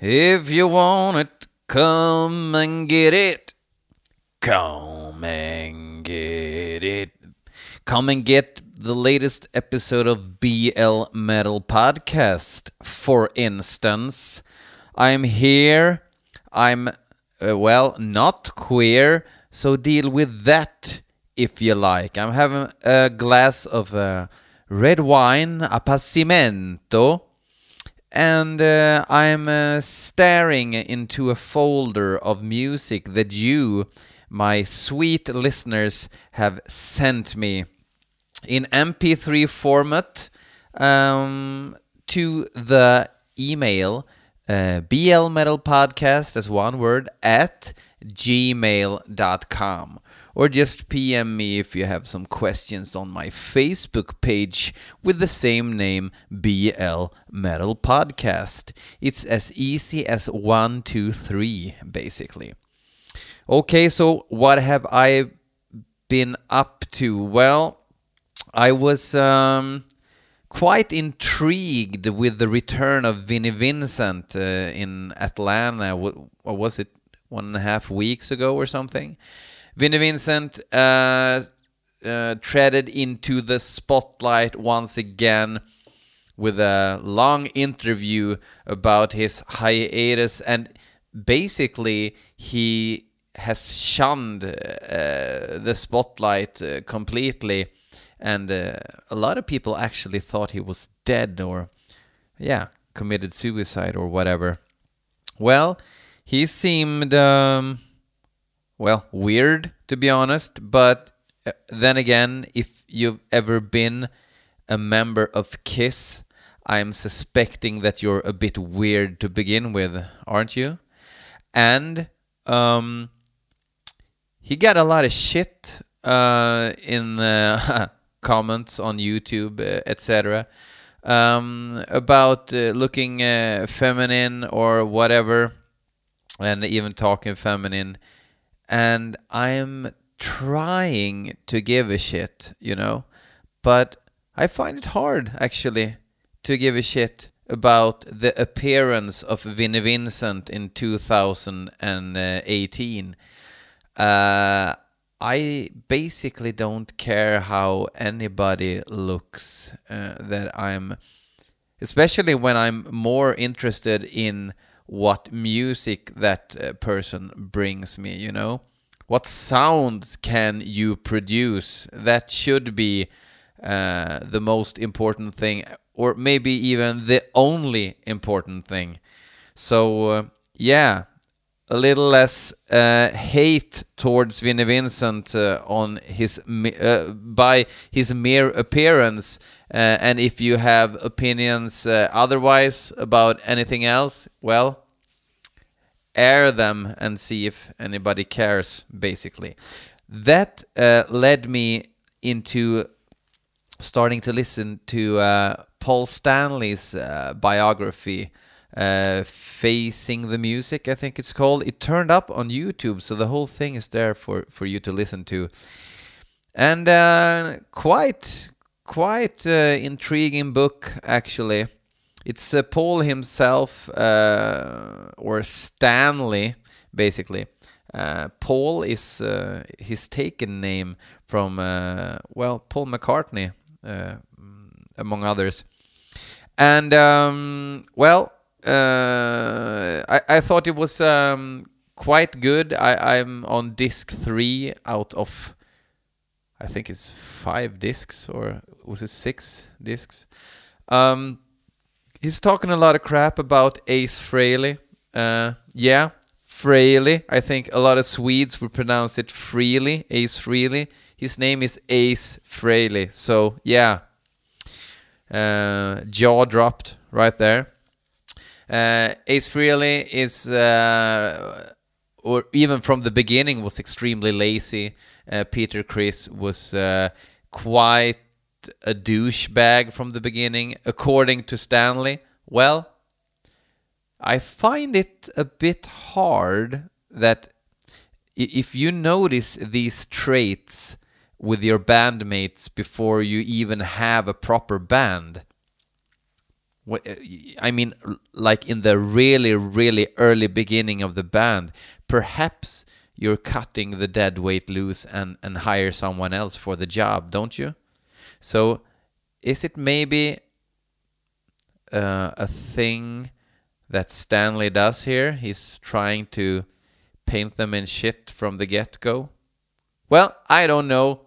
If you want it, come and get it. Come and get it. Come and get the latest episode of BL Metal Podcast, for instance. I'm here. I'm, uh, well, not queer, so deal with that if you like. I'm having a glass of uh, red wine, appassimento and uh, I'm uh, staring into a folder of music that you, my sweet listeners, have sent me. In MP3 format um, to the email uh, blmetalpodcast as one word at gmail.com or just PM me if you have some questions on my Facebook page with the same name, BL Metal Podcast. It's as easy as one, two, three, basically. Okay, so what have I been up to? Well, I was um, quite intrigued with the return of Vinnie Vincent uh, in Atlanta. What was it? One and a half weeks ago or something. Vinnie Vincent uh, uh, treaded into the spotlight once again with a long interview about his hiatus, and basically he has shunned uh, the spotlight uh, completely, and uh, a lot of people actually thought he was dead or, yeah, committed suicide or whatever. Well, he seemed. Um, well, weird to be honest, but uh, then again, if you've ever been a member of Kiss, I'm suspecting that you're a bit weird to begin with, aren't you? And um, he got a lot of shit uh, in the comments on YouTube, uh, etc., um, about uh, looking uh, feminine or whatever, and even talking feminine and I'm trying to give a shit, you know, but I find it hard actually to give a shit about the appearance of Vinnie Vincent in 2018. Uh, I basically don't care how anybody looks. Uh, that I'm, especially when I'm more interested in what music that uh, person brings me, you know? What sounds can you produce? That should be uh, the most important thing, or maybe even the only important thing. So, uh, yeah, a little less uh, hate towards Vinnie Vincent uh, on his uh, by his mere appearance. Uh, and if you have opinions uh, otherwise about anything else, well, air them and see if anybody cares. Basically, that uh, led me into starting to listen to Paul Stanley's biography uh, Facing the Music, I think it's called. It turned up on YouTube, so the whole thing is there for, for you to listen to. And uh, quite, quite uh, intriguing book, actually. It's uh, Paul himself, uh, or Stanley, basically. Paul is his taken name from, well, Paul McCartney, among others. And, um, well, uh, I, I thought it was um, quite good. I, I'm on disc three out of, I think it's five discs or was it six discs? Um, he's talking a lot of crap about Ace Frehley. Uh, yeah, Frehley. I think a lot of Swedes would pronounce it freely, Ace Frehley. His name is Ace Frehley. So yeah, uh, jaw dropped right there. Uh, Ace Frehley is, uh, or even from the beginning, was extremely lazy. Uh, Peter Criss was quite a douchebag from the beginning, according to Stanley. Well, I find it a bit hard that if you notice these traits with your bandmates before you even have a proper band, I mean, like in the really, really early beginning of the band, perhaps you're cutting the dead weight loose and, and hire someone else for the job, don't you? So, is it maybe uh, a thing that Stanley does here? He's trying to paint them in shit from the get go? Well, I don't know.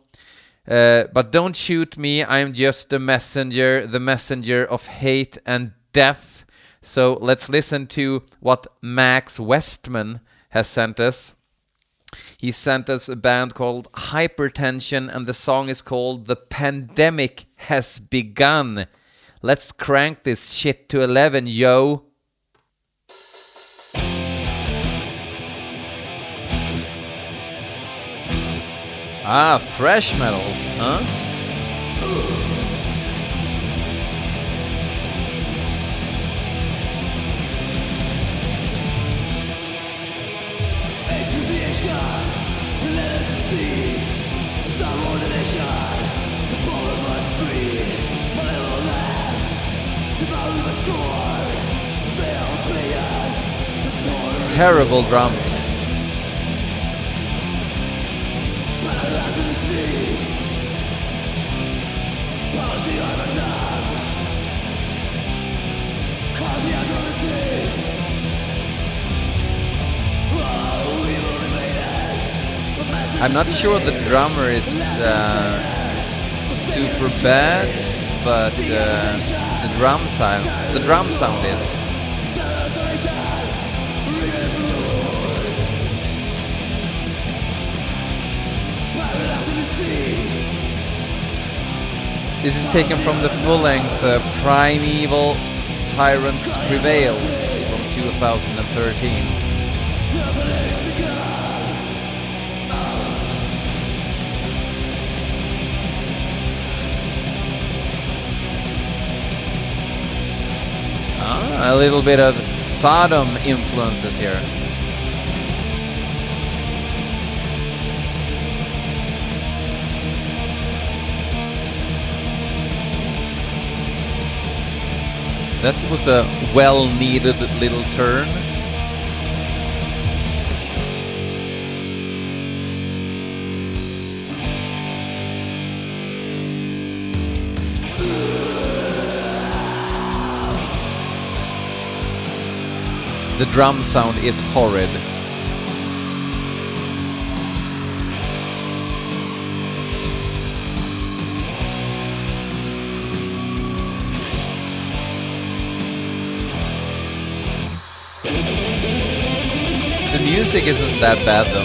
Uh, but don't shoot me. I'm just a messenger, the messenger of hate and death. So let's listen to what Max Westman has sent us. He sent us a band called Hypertension, and the song is called The Pandemic Has Begun. Let's crank this shit to 11, yo. Ah, thrash metal, huh? Terrible drums. I'm not sure the drummer is uh, super bad, but uh, the drum sound, the drum sound is. This is taken from the full-length uh, Primeval Tyrants Prevails from 2013. A little bit of Sodom influences here. That was a well-needed little turn. The drum sound is horrid. The music isn't that bad though.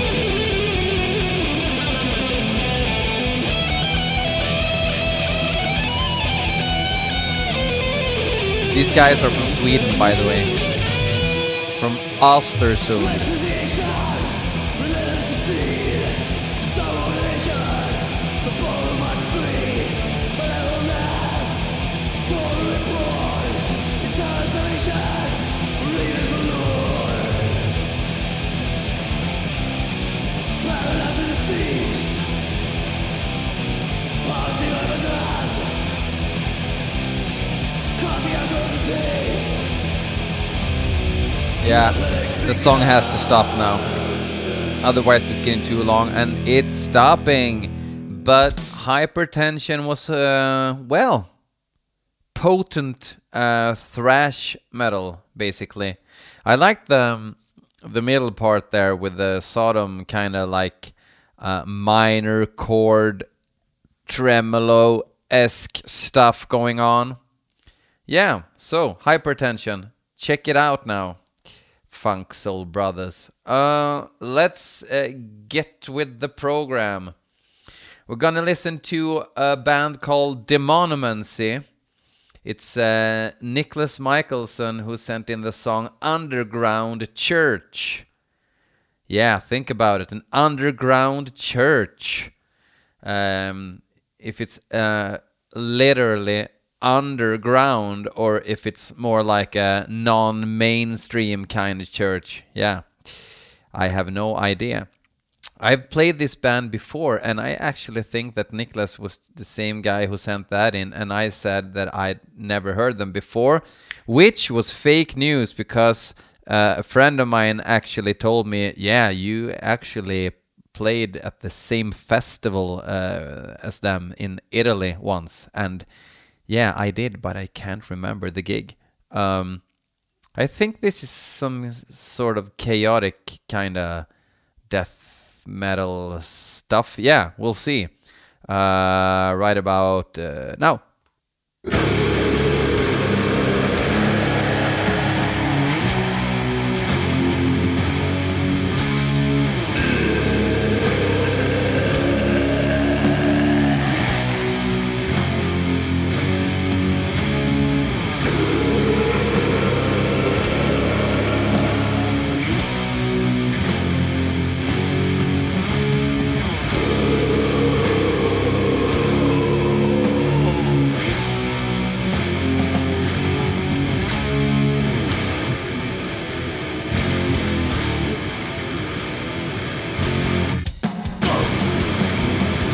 These guys are from Sweden, by the way from Östersund. Yeah, the song has to stop now. Otherwise, it's getting too long, and it's stopping. But hypertension was, uh, well, potent uh, thrash metal, basically. I like the um, the middle part there with the Sodom kind of like uh, minor chord tremolo esque stuff going on. Yeah, so hypertension. Check it out now. Funk Soul Brothers. Uh, let's uh, get with the program. We're gonna listen to a band called Demonomancy. It's uh, Nicholas Michelson who sent in the song Underground Church. Yeah, think about it. An underground church. Um, if it's uh, literally underground or if it's more like a non mainstream kind of church. Yeah, I have no idea. I've played this band before, and I actually think that Niklas was the same guy who sent that in, and I said that I'd never heard them before, which was fake news because uh, a friend of mine actually told me, "Yeah, you actually played at the same festival uh, as them in Italy once," and yeah, I did, but I can't remember the gig. Um, I think this is some sort of chaotic kind of death metal stuff. Yeah, we'll see. Uh, right about uh, now.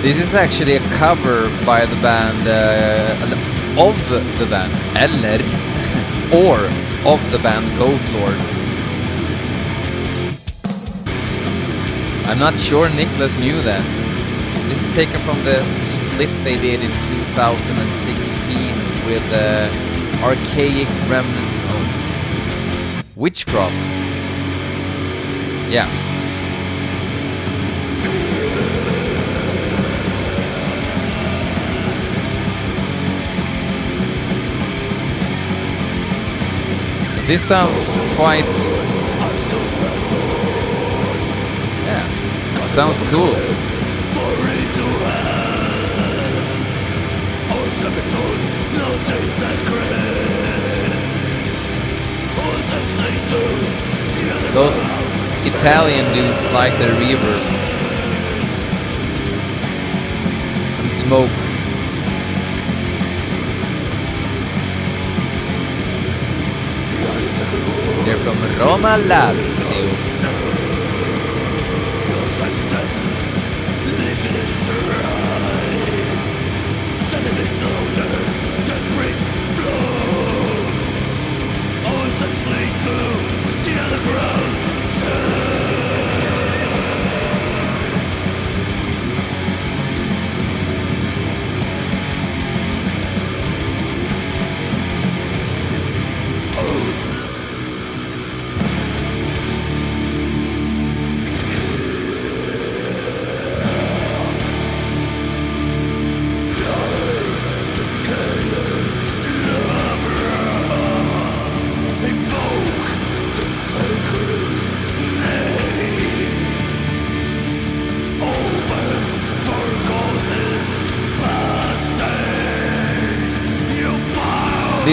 This is actually a cover by the band, uh, of the band, eller, or of the band Goat Lord. I'm not sure Nicholas knew that. This is taken from the split they did in 2016 with uh, Archaic Remnant. Oh. Witchcraft. Yeah. This sounds quite... Yeah, sounds cool. Those Italian dudes like the reverb and smoke. Roma-Lazio.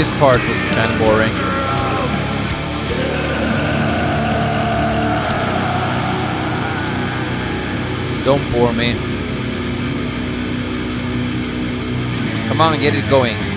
This part was kind of boring. Don't bore me. Come on, get it going.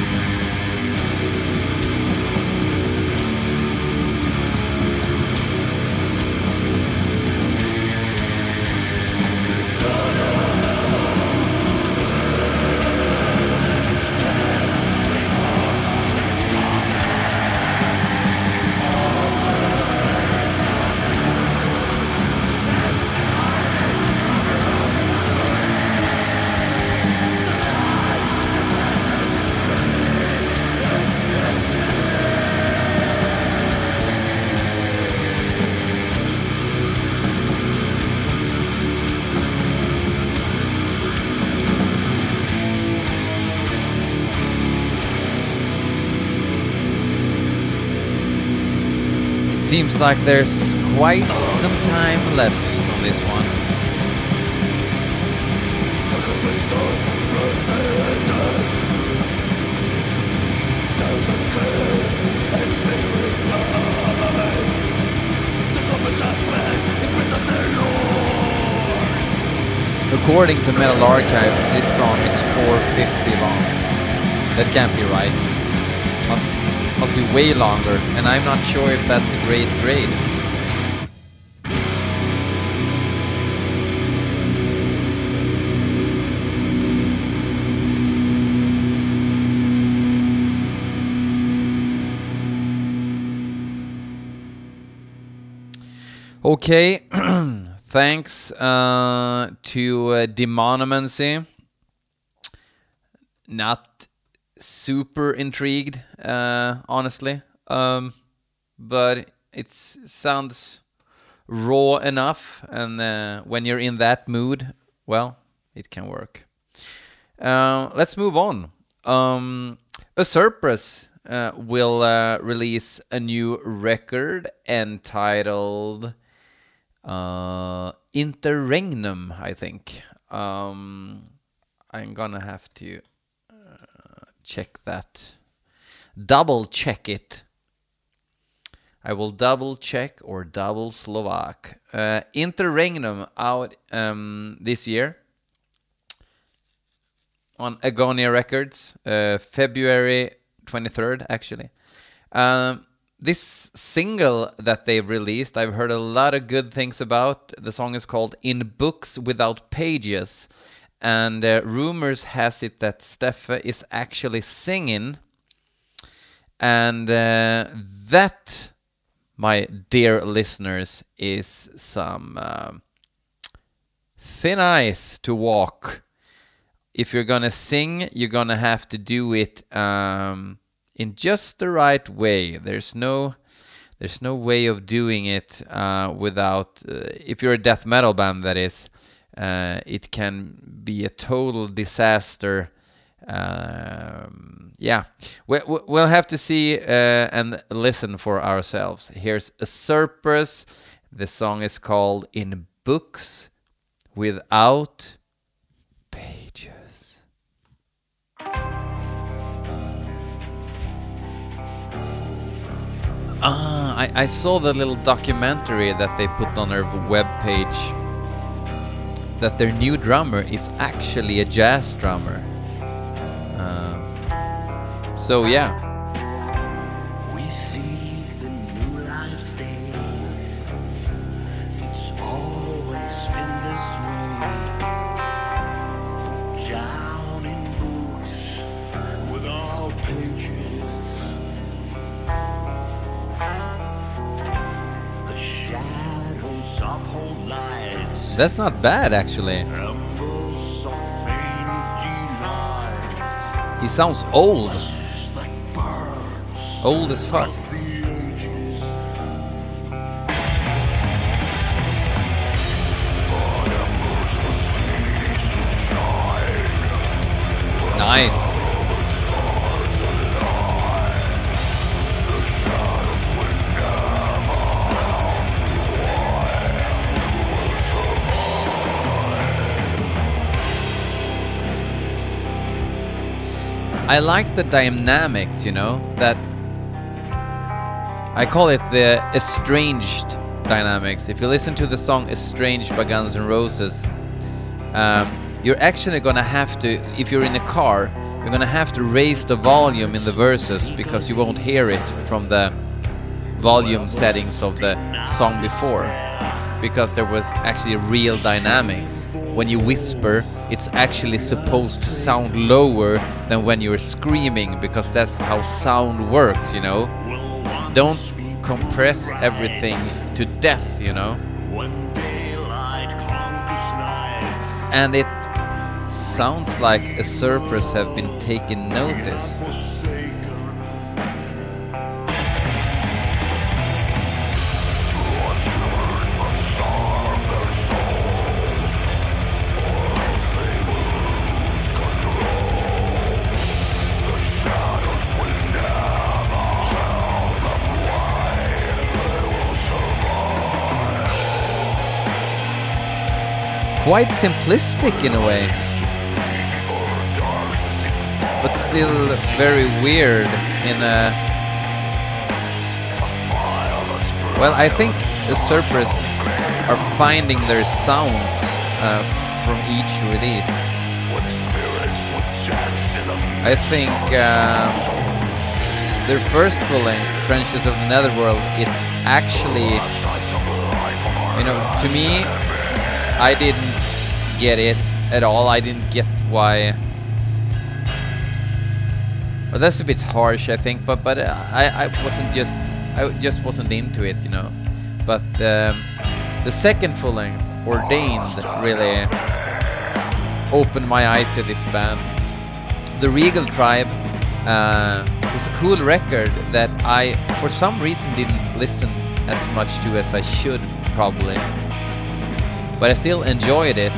Seems like there's quite some time left on this one. According to Metal Archives, this song is 450 long. That can't be right be way longer, and I'm not sure if that's a great grade. Okay, thanks uh, to uh, Demonomancy. Not super intrigued, uh, honestly, um, but it sounds raw enough, and uh, when you're in that mood, well, it can work. Uh, let's move on. Um, Usurpress uh, will uh, release a new record entitled uh, Interregnum, I think. Um, I'm gonna have to check that. Double check it. I will double check or double Slovak. Uh, Interregnum out um, this year on Agonia Records, uh, February 23rd, actually. Um, this single that they've released, I've heard a lot of good things about. The song is called In Books Without Pages. And uh, rumors has it that Steffe is actually singing. And uh, that, my dear listeners, is some uh, thin ice to walk. If you're gonna sing, you're gonna have to do it um, in just the right way. There's no there's no way of doing it uh, without uh, if you're a death metal band that is uh, it can be a total disaster. Um, yeah. We, we'll have to see uh, and listen for ourselves. Here's Usurpress the song is called in books without pages. Ah, I, I saw the little documentary that they put on their webpage that their new drummer is actually a jazz drummer. Uh, so yeah. That's not bad actually. He sounds old. Old as fuck. Nice. I like the dynamics, you know, that I call it the estranged dynamics. If you listen to the song Estranged by Guns N' Roses, um, you're actually gonna have to, if you're in a car, you're gonna have to raise the volume in the verses because you won't hear it from the volume settings of the song before. Because there was actually real dynamics. When you whisper, it's actually supposed to sound lower than when you're screaming because that's how sound works, you know? Don't compress everything to death, you know? And it sounds like Usurpress have been taking notice. Quite simplistic in a way. But still very weird in a. Well, I think Usurpress are finding their sounds uh, from each release. I think uh, their first full length, Trenches of the Netherworld, it actually, you know, to me, I didn't get it at all. I didn't get why. Well, that's a bit harsh, I think, but but uh, I I wasn't just I just wasn't into it, you know. But um, the second full length, Ordained, really opened my eyes to this band. The Regal Tribe uh, was a cool record that I, for some reason, didn't listen as much to as I should, probably. But I still enjoyed it.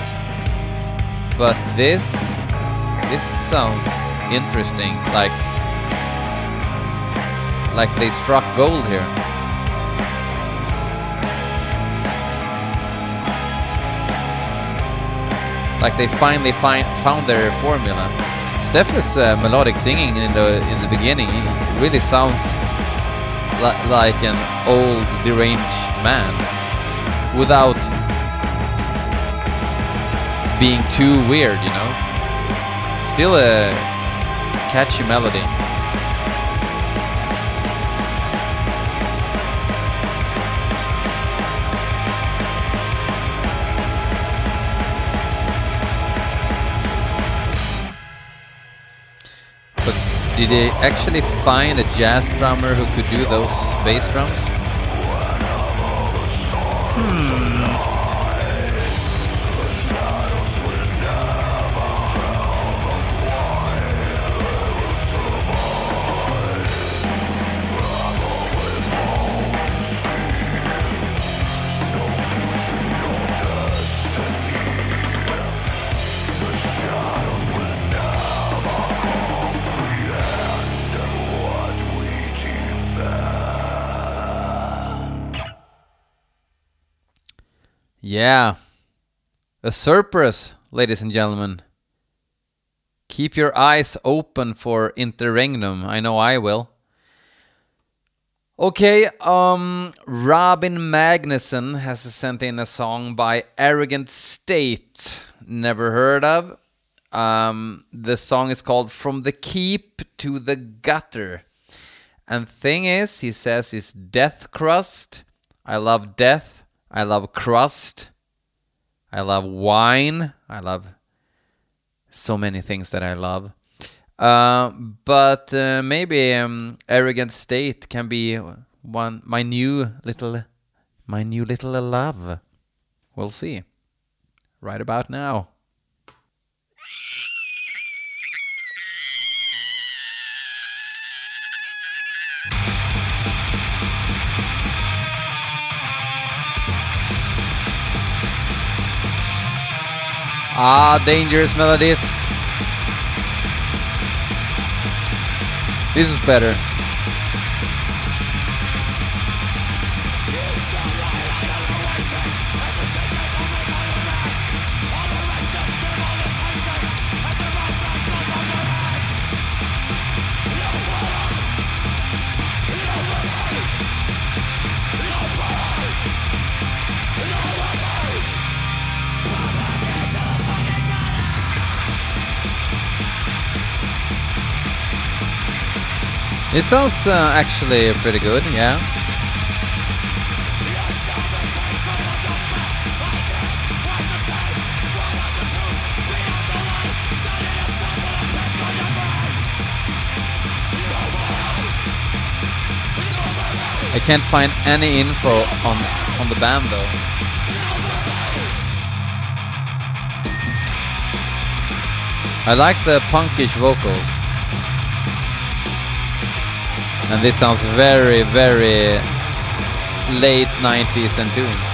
But this, this sounds interesting. Like, like they struck gold here. Like they finally find, found their formula. Steff's uh, melodic singing in the in the beginning really sounds li like an old deranged man, without being too weird, you know. Still a catchy melody. But did they actually find a jazz drummer who could do those bass drums? Hmm. Yeah. Usurpress, ladies and gentlemen. Keep your eyes open for Interregnum. I know I will. Okay, um, Robin Magnuson has sent in a song by Arrogant State. Never heard of. Um, the song is called From the Keep to the Gutter. And thing is, he says, is death crust. I love death. I love crust. I love wine. I love so many things that I love. Uh, but uh, maybe um, arrogant state can be one my new little my new little love. We'll see. Right about now. Ah, dangerous melodies. This is better. It sounds uh, actually pretty good, yeah. I can't find any info on on the band though. I like the punkish vocals. And this sounds very, very late 90s and tune.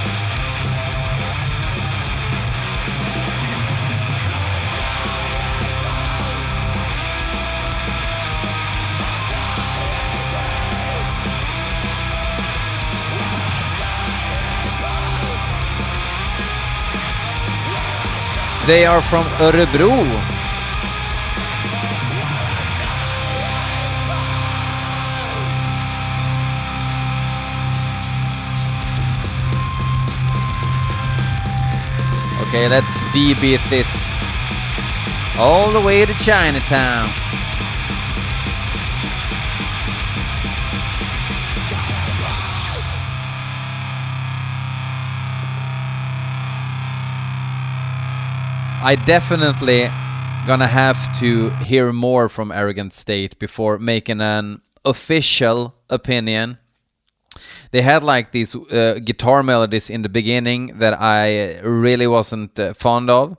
They are from Örebro. Okay, let's D-beat this all the way to Chinatown. I definitely gonna have to hear more from Arrogant State before making an official opinion. They had like these uh, guitar melodies in the beginning that I really wasn't uh, fond of.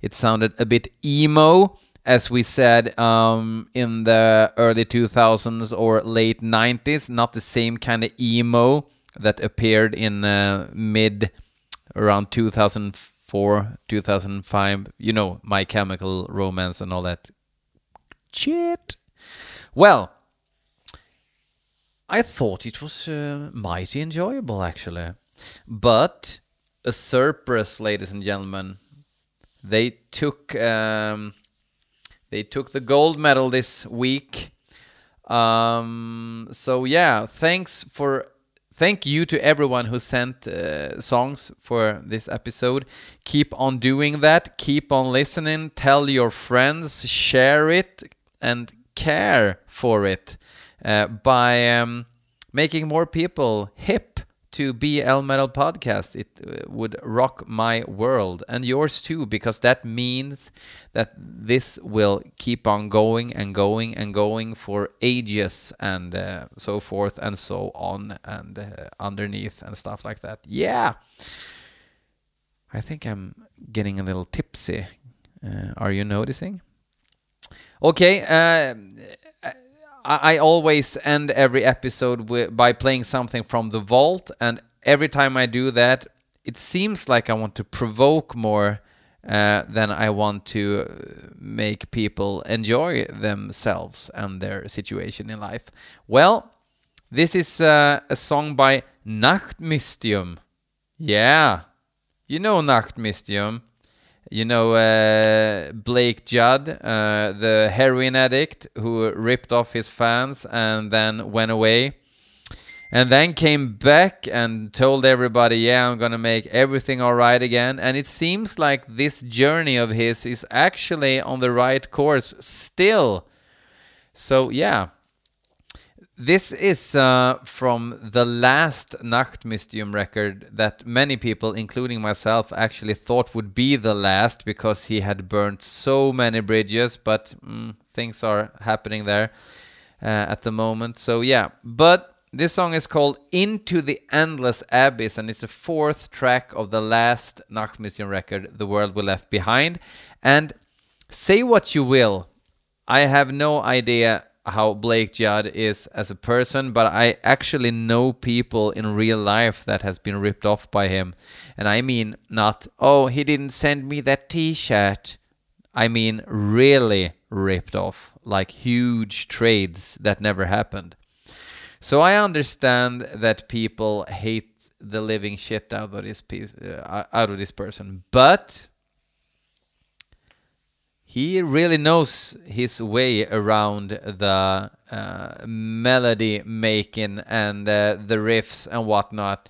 It sounded a bit emo, as we said um, in the early 2000s or late 90s, not the same kind of emo that appeared in uh, mid around 2004, 2005. You know, My Chemical Romance and all that shit. Well, I thought it was uh, mighty enjoyable actually. But Usurpress, ladies and gentlemen. They took um, they took the gold medal this week. Um, so yeah, thanks for thank you to everyone who sent uh, songs for this episode. Keep on doing that. Keep on listening. Tell your friends. Share it and care for it by um, making more people hip to BL Metal Podcast. It uh, would rock my world and yours too, because that means that this will keep on going and going and going for ages and uh, so forth and so on and uh, underneath and stuff like that. Yeah. I think I'm getting a little tipsy. Uh, are you noticing? Okay, uh, I, I always end every episode wi- by playing something from the vault, and every time I do that, it seems like I want to provoke more uh, than I want to uh, make people enjoy themselves and their situation in life. Well, this is uh, a song by Nachtmystium. Yeah, you know Nachtmystium. You know uh, Blake Judd, uh, the heroin addict who ripped off his fans and then went away. And then came back and told everybody, yeah, I'm gonna make everything alright again. And it seems like this journey of his is actually on the right course still. So, yeah, this is uh, from the last Nachtmystium record that many people, including myself, actually thought would be the last because he had burnt so many bridges, but mm, things are happening there uh, at the moment. So, yeah, but this song is called Into the Endless Abyss, and it's the fourth track of the last Nachtmystium record, The World We Left Behind. And say what you will, I have no idea how Blake Judd is as a person, but I actually know people in real life that has been ripped off by him. And I mean not, oh, he didn't send me that t-shirt. I mean really ripped off, like huge trades that never happened. So I understand that people hate the living shit out of this piece, uh, out of this person, but he really knows his way around the uh, melody making and uh, the riffs and whatnot.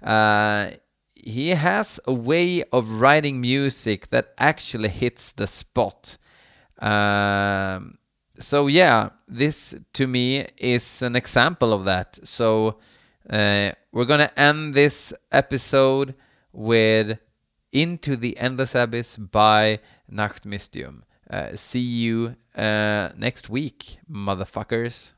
Uh, he has a way of writing music that actually hits the spot. Um, so yeah, this to me is an example of that. So uh, we're gonna end this episode with "Into the Endless Abyss" by Nachtmystium. Uh, see you uh, next week, motherfuckers.